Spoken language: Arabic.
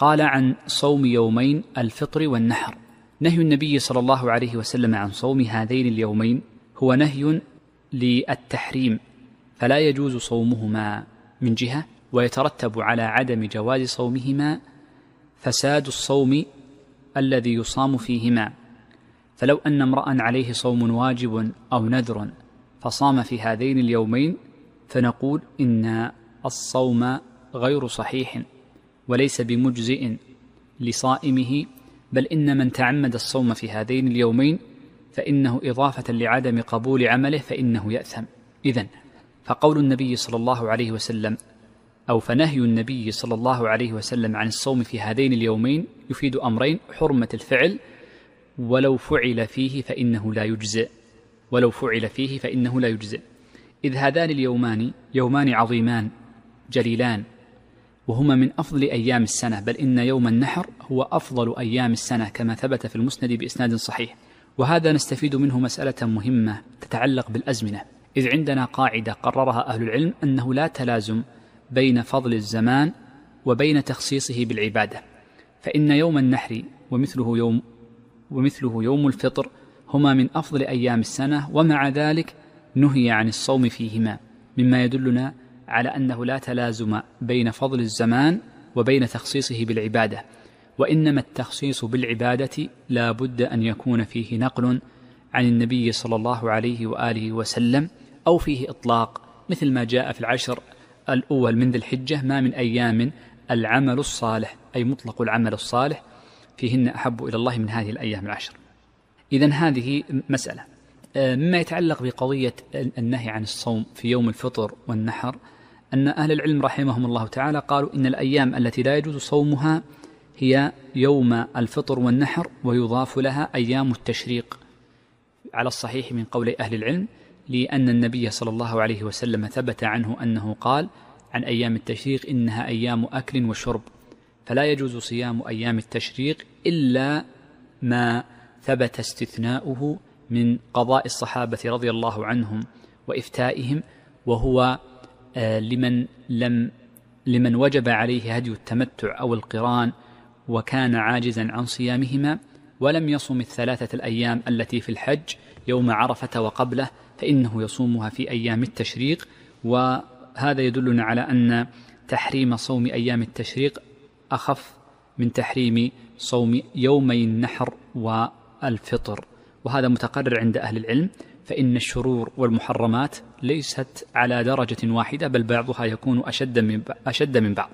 قال عن صوم يومين الفطر والنحر. نهي النبي صلى الله عليه وسلم عن صوم هذين اليومين هو نهي للتحريم فلا يجوز صومهما من جهة ويترتب على عدم جواز صومهما فساد الصوم الذي يصام فيهما. فلو أن امرأ عليه صوم واجب أو نذر فصام في هذين اليومين فنقول إن الصوم غير صحيح. وليس بمجزئ لصائمه بل إن من تعمد الصوم في هذين اليومين فإنه إضافة لعدم قبول عمله فإنه يأثم. إذن فقول النبي صلى الله عليه وسلم أو فنهي النبي صلى الله عليه وسلم عن الصوم في هذين اليومين يفيد أمرين حرمة الفعل ولو فعل فيه فإنه لا يجزئ. ولو فعل فيه فإنه لا يجزئ. إذ هذان اليومان يومان عظيمان جليلان وهما من أفضل أيام السنة بل إن يوم النحر هو أفضل أيام السنة كما ثبت في المسند بإسناد صحيح. وهذا نستفيد منه مسألة مهمة تتعلق بالأزمنة. إذ عندنا قاعدة قررها أهل العلم أنه لا تلازم بين فضل الزمان وبين تخصيصه بالعبادة. فإن يوم النحر ومثله يوم ومثله يوم الفطر هما من أفضل أيام السنة ومع ذلك نهي عن الصوم فيهما مما يدلنا على أنه لا تلازم بين فضل الزمان وبين تخصيصه بالعبادة وإنما التخصيص بالعبادة لا بد أن يكون فيه نقل عن النبي صلى الله عليه وآله وسلم أو فيه إطلاق مثل ما جاء في العشر الأول من ذي الحجة ما من أيام العمل الصالح أي مطلق العمل الصالح فيهن أحب إلى الله من هذه الأيام العشر. اذا هذه مسألة. آه، مما يتعلق بقضية النهي عن الصوم في يوم الفطر والنحر أن أهل العلم رحمهم الله تعالى قالوا إن الأيام التي لا يجوز صومها هي يوم الفطر والنحر ويضاف لها أيام التشريق. على الصحيح من قول أهل العلم لأن النبي صلى الله عليه وسلم ثبت عنه أنه قال عن أيام التشريق إنها أيام أكل وشرب فلا يجوز صيام أيام التشريق إلا ما ثبت استثناؤه من قضاء الصحابة رضي الله عنهم وإفتائهم وهو لمن لم لمن وجب عليه هدي التمتع أو القران وكان عاجزا عن صيامهما ولم يصم الثلاثة الأيام التي في الحج يوم عرفة وقبله فإنه يصومها في أيام التشريق وهذا يدلنا على أن تحريم صوم أيام التشريق أخف من تحريم صوم يومي النحر والفطر وهذا متقرر عند أهل العلم. فإن الشرور والمحرمات ليست على درجة واحدة بل بعضها يكون أشد من أشد من بعض.